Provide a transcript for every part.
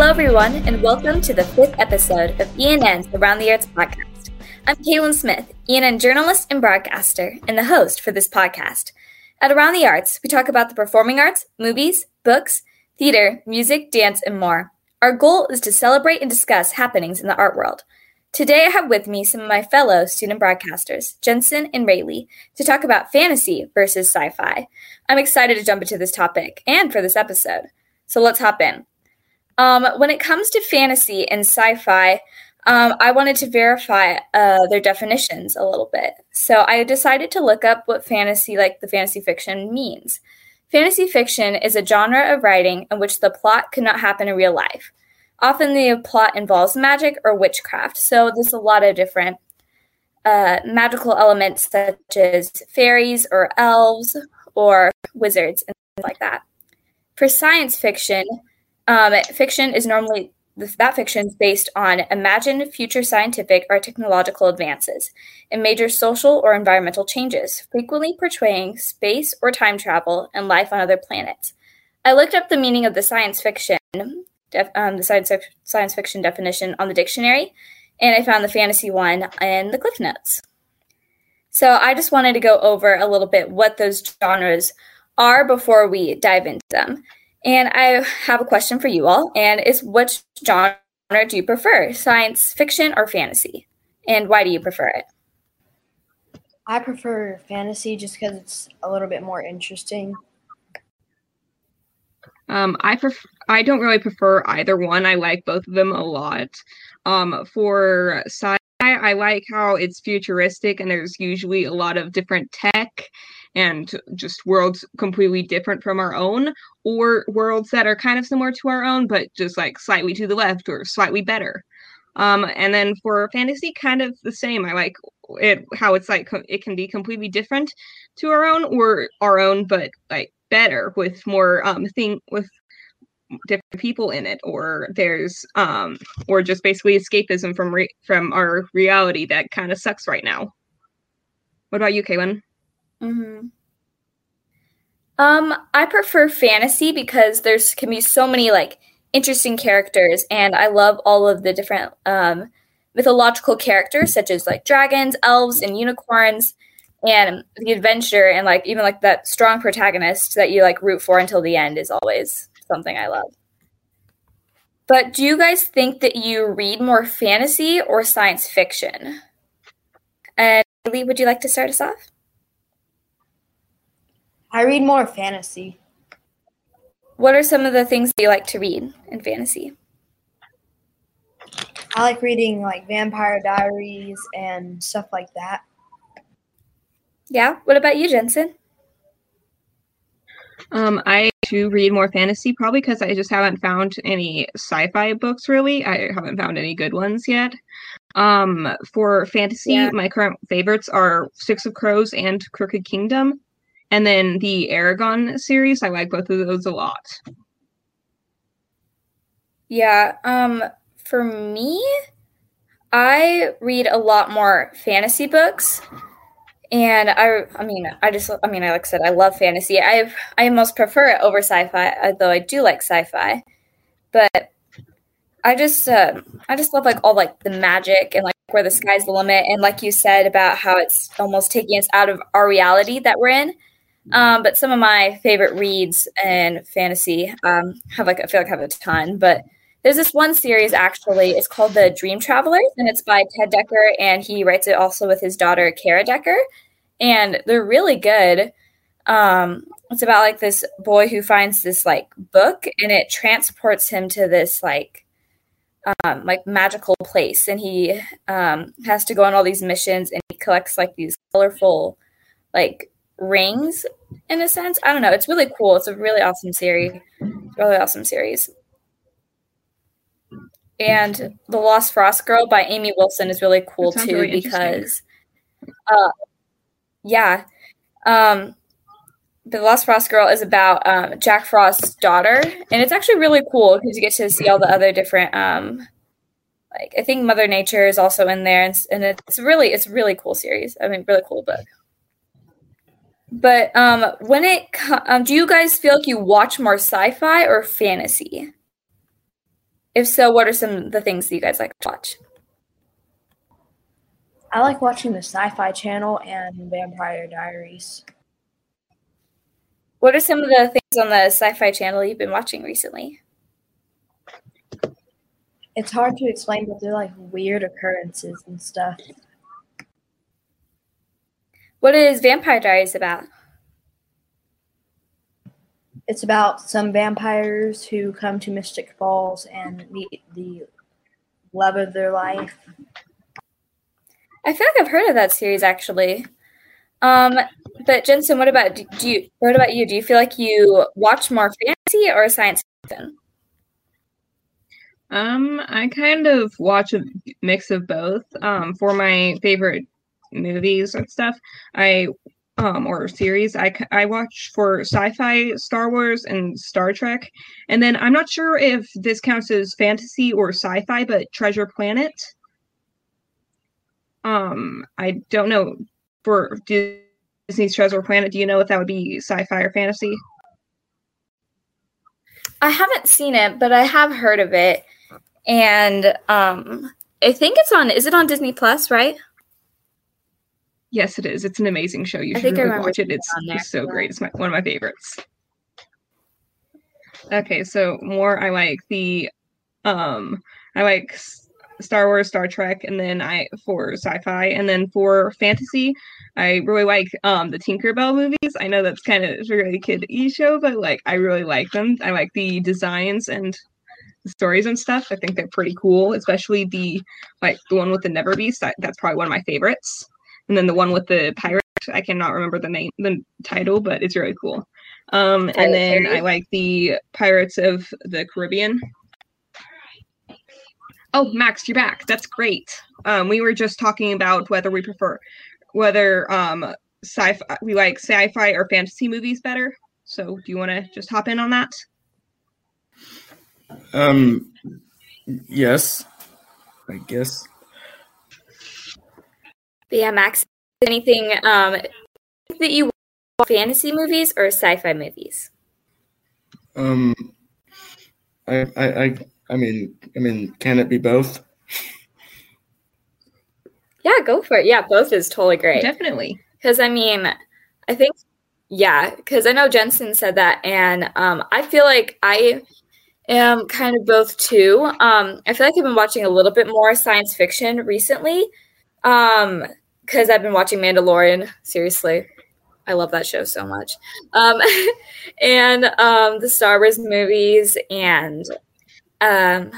Hello, everyone, and welcome to the fifth episode of ENN's Around the Arts podcast. I'm Kaylin Smith, ENN journalist and broadcaster, and the host for this podcast. At Around the Arts, we talk about the performing arts, movies, books, theater, music, dance, and more. Our goal is to celebrate and discuss happenings in the art world. Today, I have with me some of my fellow student broadcasters, Jensen and Rayleigh, to talk about fantasy versus sci fi. I'm excited to jump into this topic and for this episode. So let's hop in. Um, when it comes to fantasy and sci fi, um, I wanted to verify uh, their definitions a little bit. So I decided to look up what fantasy, like the fantasy fiction, means. Fantasy fiction is a genre of writing in which the plot could not happen in real life. Often the plot involves magic or witchcraft. So there's a lot of different uh, magical elements, such as fairies or elves or wizards and things like that. For science fiction, um, fiction is normally that fiction is based on imagined future scientific or technological advances and major social or environmental changes, frequently portraying space or time travel and life on other planets. I looked up the meaning of the science fiction, def, um, the science, science fiction definition on the dictionary, and I found the fantasy one in the Cliff Notes. So I just wanted to go over a little bit what those genres are before we dive into them. And I have a question for you all, and it's which genre do you prefer, science fiction or fantasy? And why do you prefer it? I prefer fantasy just because it's a little bit more interesting. Um, I prefer. I don't really prefer either one. I like both of them a lot. Um, for sci, I like how it's futuristic and there's usually a lot of different tech and just worlds completely different from our own, or worlds that are kind of similar to our own, but just like slightly to the left or slightly better. Um, and then for fantasy, kind of the same. I like it how it's like it can be completely different to our own or our own, but like better with more um thing with different people in it or there's um or just basically escapism from re- from our reality that kind of sucks right now what about you kaylin Mm-hmm. Um, I prefer fantasy because there's can be so many like interesting characters, and I love all of the different um, mythological characters such as like dragons, elves, and unicorns, and the adventure, and like even like that strong protagonist that you like root for until the end is always something I love. But do you guys think that you read more fantasy or science fiction? And Lee, would you like to start us off? I read more fantasy. What are some of the things that you like to read in fantasy? I like reading like Vampire Diaries and stuff like that. Yeah. What about you, Jensen? Um, I do read more fantasy, probably because I just haven't found any sci-fi books. Really, I haven't found any good ones yet. Um, for fantasy, yeah. my current favorites are Six of Crows and Crooked Kingdom. And then the Eragon series, I like both of those a lot. Yeah, um for me, I read a lot more fantasy books. And I I mean, I just I mean, like I said, I love fantasy. I I most prefer it over sci-fi, though I do like sci-fi. But I just uh, I just love like all like the magic and like where the sky's the limit and like you said about how it's almost taking us out of our reality that we're in um, but some of my favorite reads and fantasy um, have like I feel like I have a ton. But there's this one series actually. It's called The Dream Travelers, and it's by Ted Dekker, and he writes it also with his daughter Kara Dekker, and they're really good. Um, it's about like this boy who finds this like book, and it transports him to this like um, like magical place, and he um, has to go on all these missions, and he collects like these colorful like rings in a sense. I don't know. It's really cool. It's a really awesome series. Really awesome series. And The Lost Frost Girl by Amy Wilson is really cool too really because uh yeah. Um the Lost Frost Girl is about um, Jack Frost's daughter, and it's actually really cool because you get to see all the other different, um, like I think Mother Nature is also in there, and, and it's really it's really cool series. I mean, really cool book. But um, when it um, do you guys feel like you watch more sci-fi or fantasy? If so, what are some of the things that you guys like to watch? I like watching the Sci Fi Channel and Vampire Diaries. What are some of the things on the Sci Fi Channel you've been watching recently? It's hard to explain, but they're like weird occurrences and stuff. What is Vampire Diaries about? It's about some vampires who come to Mystic Falls and meet the love of their life. I feel like I've heard of that series actually. Um, but Jensen, what about do you? What about you? Do you feel like you watch more fantasy or science fiction? Um, I kind of watch a mix of both. Um, for my favorite movies and stuff, I um or series, I I watch for sci-fi, Star Wars, and Star Trek, and then I'm not sure if this counts as fantasy or sci-fi, but Treasure Planet. Um, I don't know for Disney's Treasure Planet. Do you know if that would be sci-fi or fantasy? I haven't seen it, but I have heard of it and um I think it's on. Is it on Disney Plus? Right? Yes, it is. It's an amazing show. You I should really watch it. It's, it's so great. It's my, one of my favorites. Okay, so more I like the um I like Star Wars, Star Trek, and then I for sci-fi, and then for fantasy, I really like um the Tinkerbell movies. I know that's kind of a really kid-y show, but like I really like them. I like the designs and the stories and stuff. I think they're pretty cool, especially the like the one with the Never Beast. I, that's probably one of my favorites. And then the one with the pirate, I cannot remember the name, the title, but it's really cool. Um, Pirate and then I like the Pirates of the Caribbean. Oh, Max, you're back. That's great. Um, we were just talking about whether we prefer whether um sci-fi we like sci-fi or fantasy movies better. So do you want to just hop in on that? Um, yes, I guess. But yeah, Max. Anything um that you watch fantasy movies or sci-fi movies? Um, I, I, I, I mean, I mean, can it be both? Yeah, go for it. Yeah, both is totally great. Definitely. Because I mean, I think, yeah, because I know Jensen said that, and um, I feel like I am kind of both too. Um, I feel like I've been watching a little bit more science fiction recently, um, because I've been watching Mandalorian. Seriously, I love that show so much, um, and um, the Star Wars movies, and um,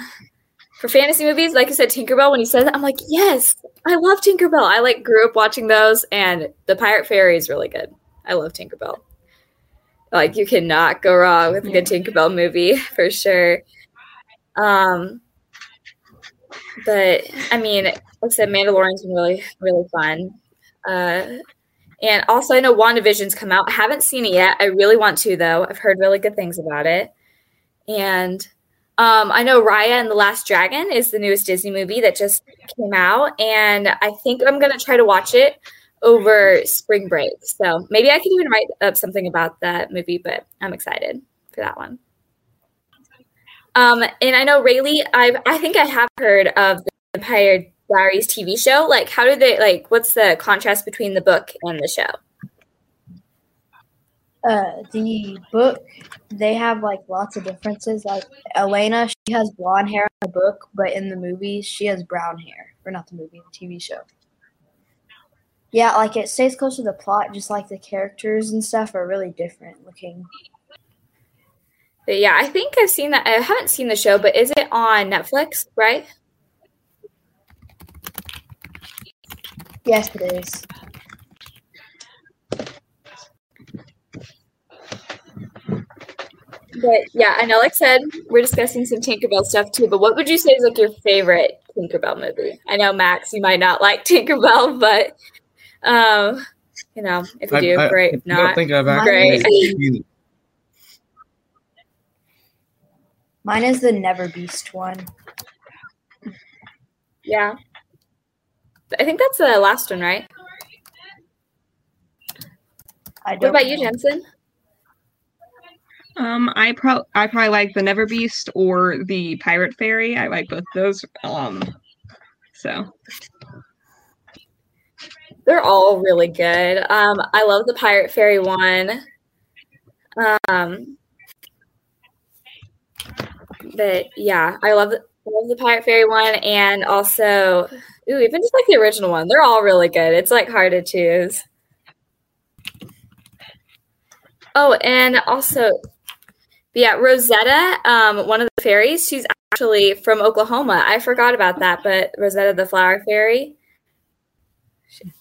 for fantasy movies, like I said, Tinkerbell. When you said that, I'm like, yes, I love Tinkerbell. I like grew up watching those, and the Pirate Fairy is really good. I love Tinkerbell. Like you cannot go wrong with a good Tinkerbell movie for sure. Um, but I mean, like I said, Mandalorian's been really, really fun. Uh, and also, I know WandaVision's come out. I haven't seen it yet. I really want to, though. I've heard really good things about it. And um, I know Raya and the Last Dragon is the newest Disney movie that just came out, and I think I'm gonna try to watch it over spring break. So maybe I can even write up something about that movie, but I'm excited for that one. Um, and I know Rayleigh, I I think I have heard of the Vampire Diaries TV show. Like, how do they like? What's the contrast between the book and the show? Uh, the book, they have like lots of differences. Like Elena, she has blonde hair in the book, but in the movies, she has brown hair. Or not the movie, the TV show. Yeah, like it stays close to the plot, just like the characters and stuff are really different looking. But yeah, I think I've seen that. I haven't seen the show, but is it on Netflix? Right? Yes, it is. But yeah, I know, like I said, we're discussing some Tinkerbell stuff too. But what would you say is like your favorite Tinkerbell movie? I know, Max, you might not like Tinkerbell, but um, you know, if you do, I, I, great. If I don't not, think I've great. actually seen Mine is the Never Beast one. yeah. I think that's the last one, right? I What don't about you. Jensen? Um, I pro I probably like the Never Beast or the Pirate Fairy. I like both those. Um, so they're all really good. Um, I love the Pirate Fairy one. Um, but yeah, I love the, love the Pirate Fairy one, and also, ooh, even just like the original one. They're all really good. It's like hard to choose. Oh, and also, yeah, Rosetta, um, one of the fairies, she's actually from Oklahoma. I forgot about that, but Rosetta the Flower Fairy.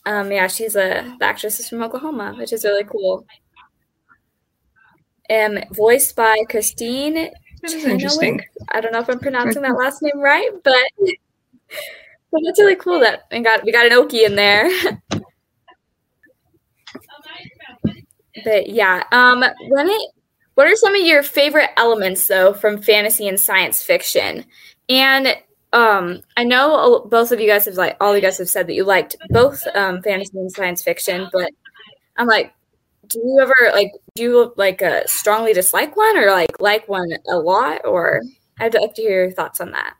Um, yeah, she's a the actress is from Oklahoma, which is really cool. Um, voiced by Kristin. Interesting. I don't know if I'm pronouncing that last name right, but but that's really cool that we got we got an Okie in there. but yeah, um, when it what are some of your favorite elements though from fantasy and science fiction? And um, I know both of you guys have like all you guys have said that you liked both um, fantasy and science fiction, but I'm like, do you ever like do you like uh, strongly dislike one or like like one a lot? Or I'd like to hear your thoughts on that.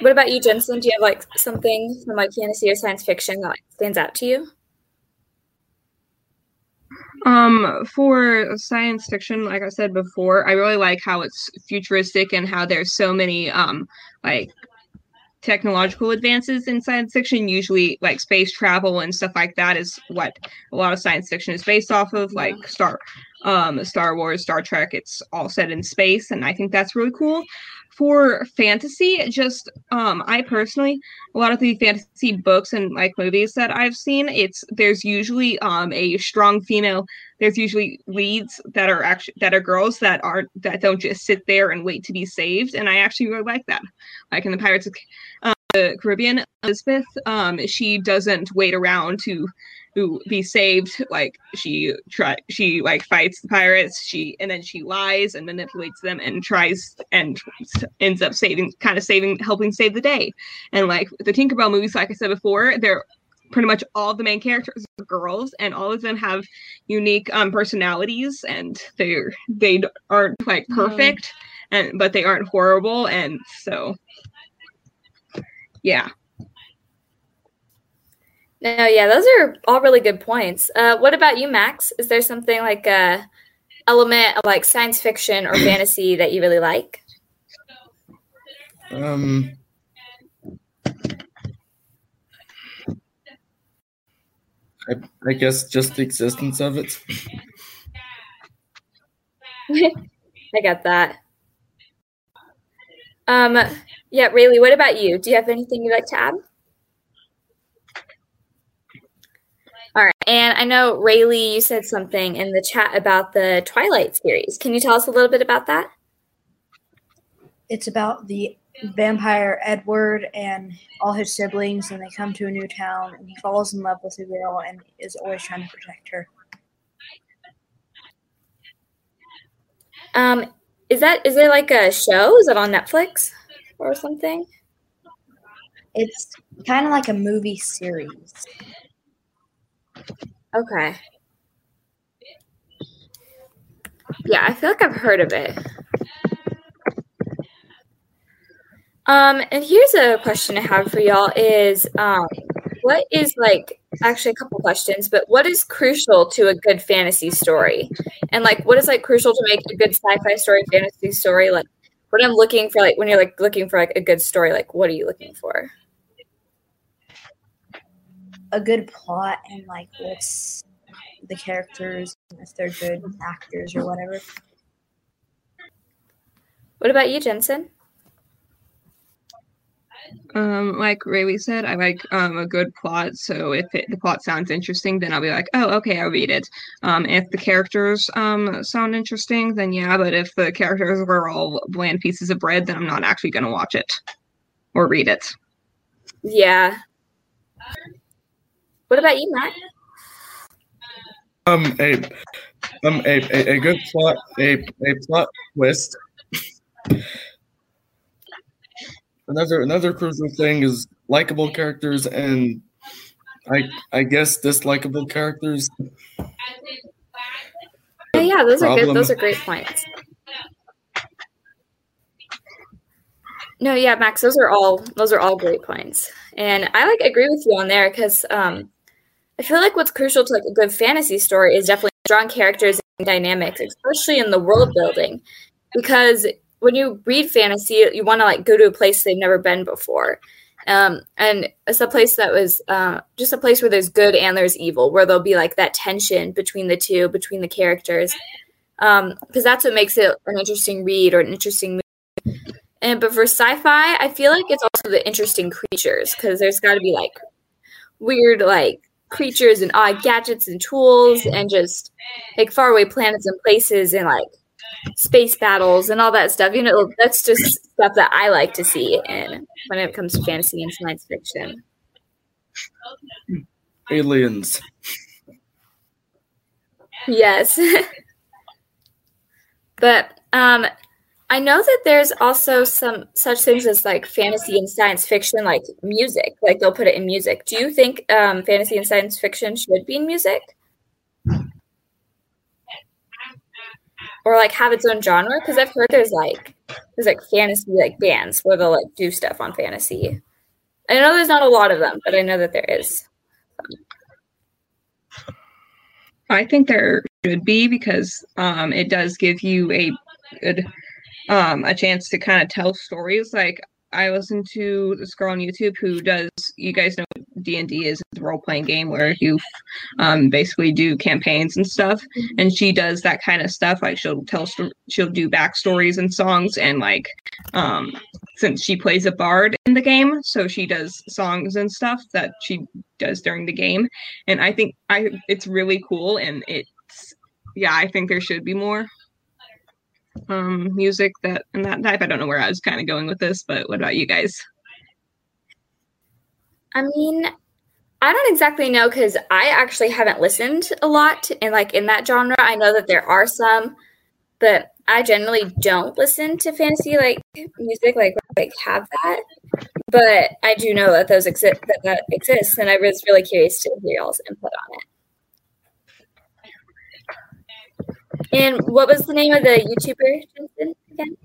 What about you, Jensen? Do you have like something from like fantasy or science fiction that like, stands out to you? Um, for science fiction, like I said before, I really like how it's futuristic and how there's so many um like technological advances in science fiction. Usually, like space travel and stuff like that is what a lot of science fiction is based off of, like Star, um, Star Wars, Star Trek. It's all set in space, and I think that's really cool for fantasy just um i personally a lot of the fantasy books and like movies that i've seen it's there's usually um a strong female there's usually leads that are actually that are girls that aren't that don't just sit there and wait to be saved and i actually really like that. Like in the pirates of uh, the caribbean elizabeth um she doesn't wait around to who be saved like she try she like fights the pirates she and then she lies and manipulates them and tries and ends up saving kind of saving helping save the day and like the tinkerbell movies like i said before they're pretty much all the main characters are girls and all of them have unique um, personalities and they're they aren't like mm-hmm. perfect mm. and but they aren't horrible and so yeah no, yeah, those are all really good points. Uh, what about you, Max? Is there something like a element of like science fiction or fantasy that you really like? Um, I, I guess just the existence of it. I get that. Um, yeah, Rayleigh, what about you? Do you have anything you'd like to add? All right. And I know, Rayleigh, you said something in the chat about the Twilight series. Can you tell us a little bit about that? It's about the vampire Edward and all his siblings, and they come to a new town, and he falls in love with a girl and is always trying to protect her. Um, is that is there like a show? Is it on Netflix or something? It's kind of like a movie series. Okay. Yeah, I feel like I've heard of it. Um, and here's a question I have for y'all is um what is like actually a couple questions, but what is crucial to a good fantasy story? And like what is like crucial to make a good sci-fi story, fantasy story? Like what I'm looking for like when you're like looking for like a good story, like what are you looking for? A good plot and like what's the characters if they're good actors or whatever. What about you, Jensen? Um, like Rayleigh said, I like um, a good plot. So if it, the plot sounds interesting, then I'll be like, oh, okay, I'll read it. Um, if the characters um, sound interesting, then yeah. But if the characters are all bland pieces of bread, then I'm not actually going to watch it or read it. Yeah, what about you, Matt? Um, a um a, a, a good plot a a plot twist. another another crucial thing is likable characters and I I guess dislikable characters. Okay, yeah, those problem. are good. Those are great points. No, yeah, Max, those are all those are all great points, and I like agree with you on there because um, I feel like what's crucial to like a good fantasy story is definitely strong characters and dynamics, especially in the world building, because when you read fantasy, you want to like go to a place they've never been before. Um, and it's a place that was uh, just a place where there's good and there's evil, where there'll be like that tension between the two, between the characters, because um, that's what makes it an interesting read or an interesting movie. And but for sci-fi, I feel like it's also the interesting creatures because there's got to be like weird like creatures and odd gadgets and tools and just like faraway planets and places and like space battles and all that stuff. You know, that's just stuff that I like to see and when it comes to fantasy and science fiction. Aliens. Yes. but um I know that there's also some such things as like fantasy and science fiction, like music. Like they'll put it in music. Do you think um, fantasy and science fiction should be in music? or like have its own genre? Because I've heard there's like there's like fantasy like bands where they'll like do stuff on fantasy. I know there's not a lot of them, but I know that there is. I think there should be because um, it does give you a good um, a chance to kind of tell stories. Like I listen to this girl on YouTube who does. You guys know D and D is the role playing game where you um, basically do campaigns and stuff, mm-hmm. and she does that kind of stuff. Like she'll tell she'll do backstories and songs, and like um, since she plays a bard in the game, so she does songs and stuff that she does during the game, and I think I it's really cool, and it's yeah, I think there should be more um, music that and that type. I don't know where I was kind of going with this, but what about you guys? I mean, I don't exactly know because I actually haven't listened a lot in like in that genre. I know that there are some, but I generally don't listen to fantasy like music, like like have that. But I do know that those exist that that exists, and I was really curious to hear y'all's input on it. And what was the name of the YouTuber again?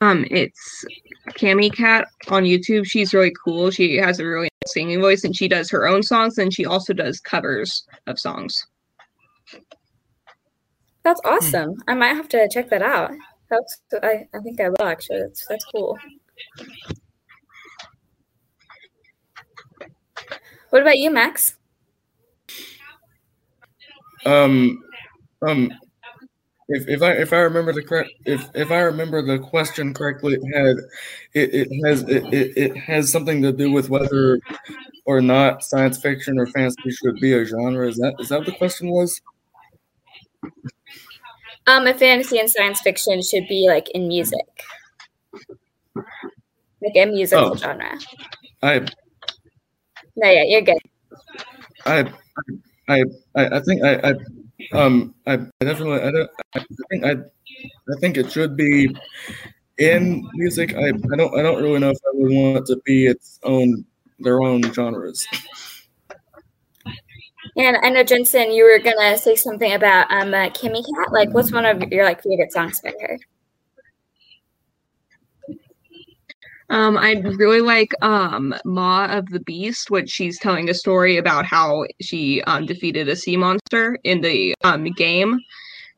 Um, it's Cami Cat on YouTube. She's really cool. She has a really singing voice, and she does her own songs, and she also does covers of songs. That's awesome. I might have to check that out. That's I, I think I will actually. That's that's cool. What about you, Max? Um, um, if, if I if I remember the correct if if I remember the question correctly, it had it, it has it, it, it has something to do with whether or not science fiction or fantasy should be a genre. Is that is that what the question was? Um, if fantasy and science fiction should be like in music, like a musical oh, genre. I. No, yeah, you're good. I I I, I think I, I um I, I definitely I don't I think I I think it should be in music. I, I don't I don't really know if I would want it to be its own their own genres. And I know Jensen, you were gonna say something about um uh, Cami Cat. Like, what's one of your like favorite songs by her? Um, I really like um, of the Beast, which she's telling a story about how she um, defeated a sea monster in the um, game.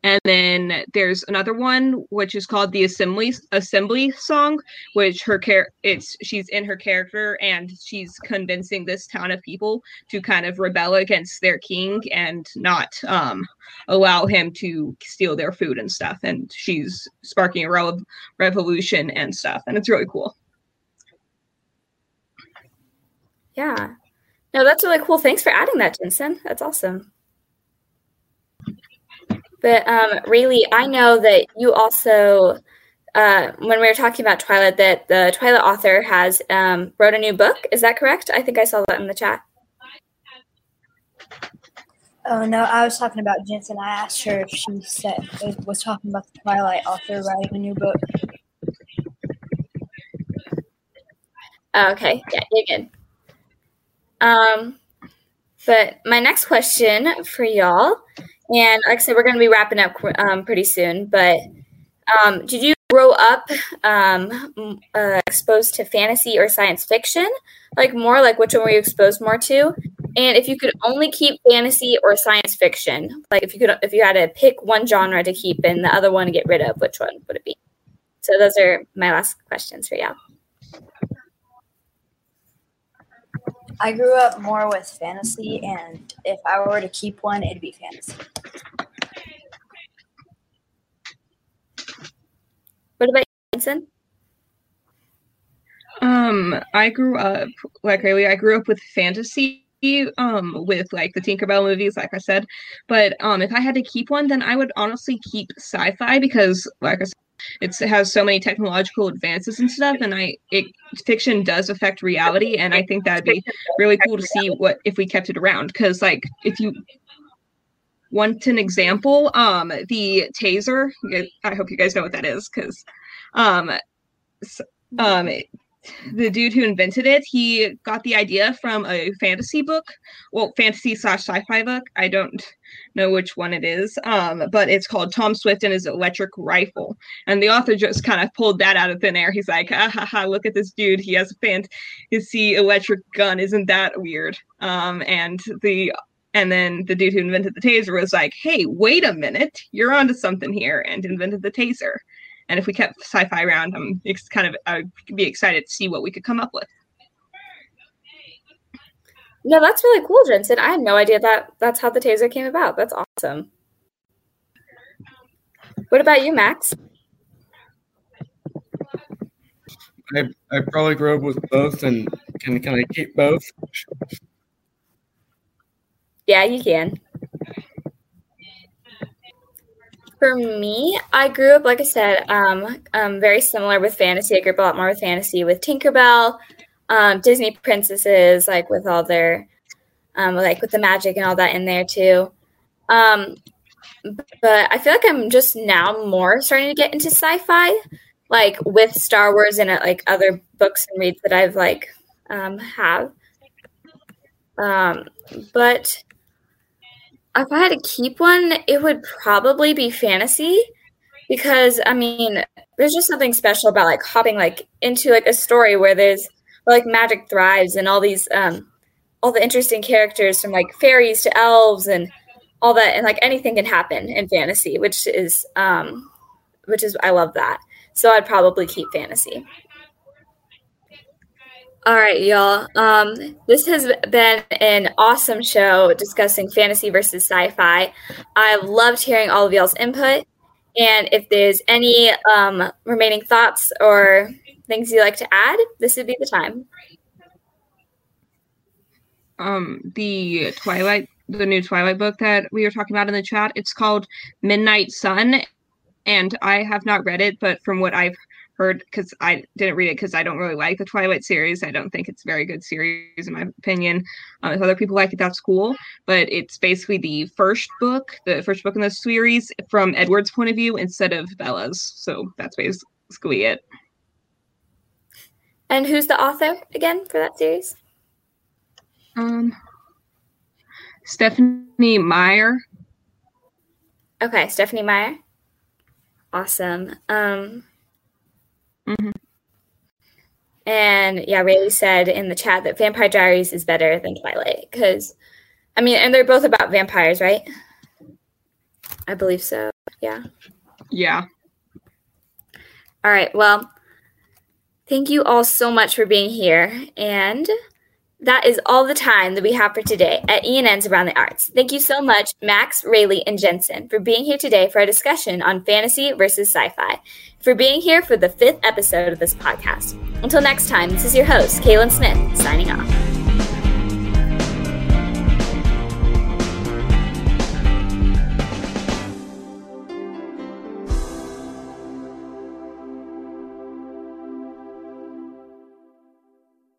And then there's another one which is called the Assembly Assembly song, which her care it's she's in her character and she's convincing this town of people to kind of rebel against their king and not um, allow him to steal their food and stuff. And she's sparking a re- revolution and stuff, and it's really cool. Yeah. No, that's really cool. Thanks for adding that, Jensen. That's awesome. But um, Rayleigh, I know that you also, uh, when we were talking about Twilight, that the Twilight author has um, wrote a new book. Is that correct? I think I saw that in the chat. Oh no, I was talking about Jensen. I asked her if she said was talking about the Twilight author writing a new book. Oh, okay, yeah, you're good. Um, But my next question for y'all, and like I said, we're going to be wrapping up um, pretty soon. But um, did you grow up um, uh, exposed to fantasy or science fiction? Like more, like which one were you exposed more to? And if you could only keep fantasy or science fiction, like if you could, if you had to pick one genre to keep and the other one to get rid of, which one would it be? So those are my last questions for y'all. I grew up more with fantasy, and if I were to keep one, it'd be fantasy. What about you, Vincent? Um, I grew up like really. I grew up with fantasy, um, with like the Tinkerbell movies, like I said. But um, if I had to keep one, then I would honestly keep sci-fi because, like I said, it's, it has so many technological advances and stuff and i it fiction does affect reality and i think that'd be really cool to see what if we kept it around because like if you want an example um the taser i hope you guys know what that is because um um the dude who invented it, he got the idea from a fantasy book, well, fantasy slash sci-fi book. I don't know which one it is, um, but it's called Tom Swift and his Electric Rifle. And the author just kind of pulled that out of thin air. He's like, ah, ha, ha, look at this dude. He has a fantasy electric gun. Isn't that weird? Um, and the and then the dude who invented the taser was like, hey, wait a minute, you're onto something here, and invented the taser. And if we kept sci-fi around, I'm kind of I'd be excited to see what we could come up with. No, that's really cool, Jensen. I had no idea that that's how the taser came about. That's awesome. What about you, Max? I, I probably grew up with both and can can I keep both? Yeah, you can. For me, I grew up, like I said, um, um, very similar with fantasy. I grew up a lot more with fantasy, with Tinkerbell, um, Disney princesses, like with all their, um, like with the magic and all that in there too. Um, but I feel like I'm just now more starting to get into sci-fi, like with Star Wars and uh, like other books and reads that I've like um, have. Um, but if I had to keep one, it would probably be fantasy because I mean, there's just something special about like hopping like into like a story where there's where, like magic thrives and all these um all the interesting characters from like fairies to elves and all that and like anything can happen in fantasy, which is um which is I love that. So I'd probably keep fantasy. All right, y'all. Um, this has been an awesome show discussing fantasy versus sci-fi. I've loved hearing all of y'all's input. And if there's any um, remaining thoughts or things you'd like to add, this would be the time. Um, the Twilight, the new Twilight book that we were talking about in the chat, it's called Midnight Sun, and I have not read it, but from what I've heard because I didn't read it because I don't really like the Twilight series. I don't think it's a very good series in my opinion. Um, if other people like it, that's cool. But it's basically the first book, the first book in the series from Edward's point of view instead of Bella's. So that's basically it. And who's the author again for that series? Um, Stephenie Meyer. Okay, Stephenie Meyer. Awesome. Um, Mm-hmm. And yeah, Rayleigh said in the chat that Vampire Diaries is better than Twilight because, I mean, and they're both about vampires, right? I believe so. Yeah. Yeah. All right. Well, thank you all so much for being here. And that is all the time that we have for today at ENN's Around the Arts. Thank you so much, Max, Rayleigh, and Jensen, for being here today for our discussion on fantasy versus sci fi, for being here for the fifth episode of this podcast. Until next time, this is your host, Kaylin Smith, signing off.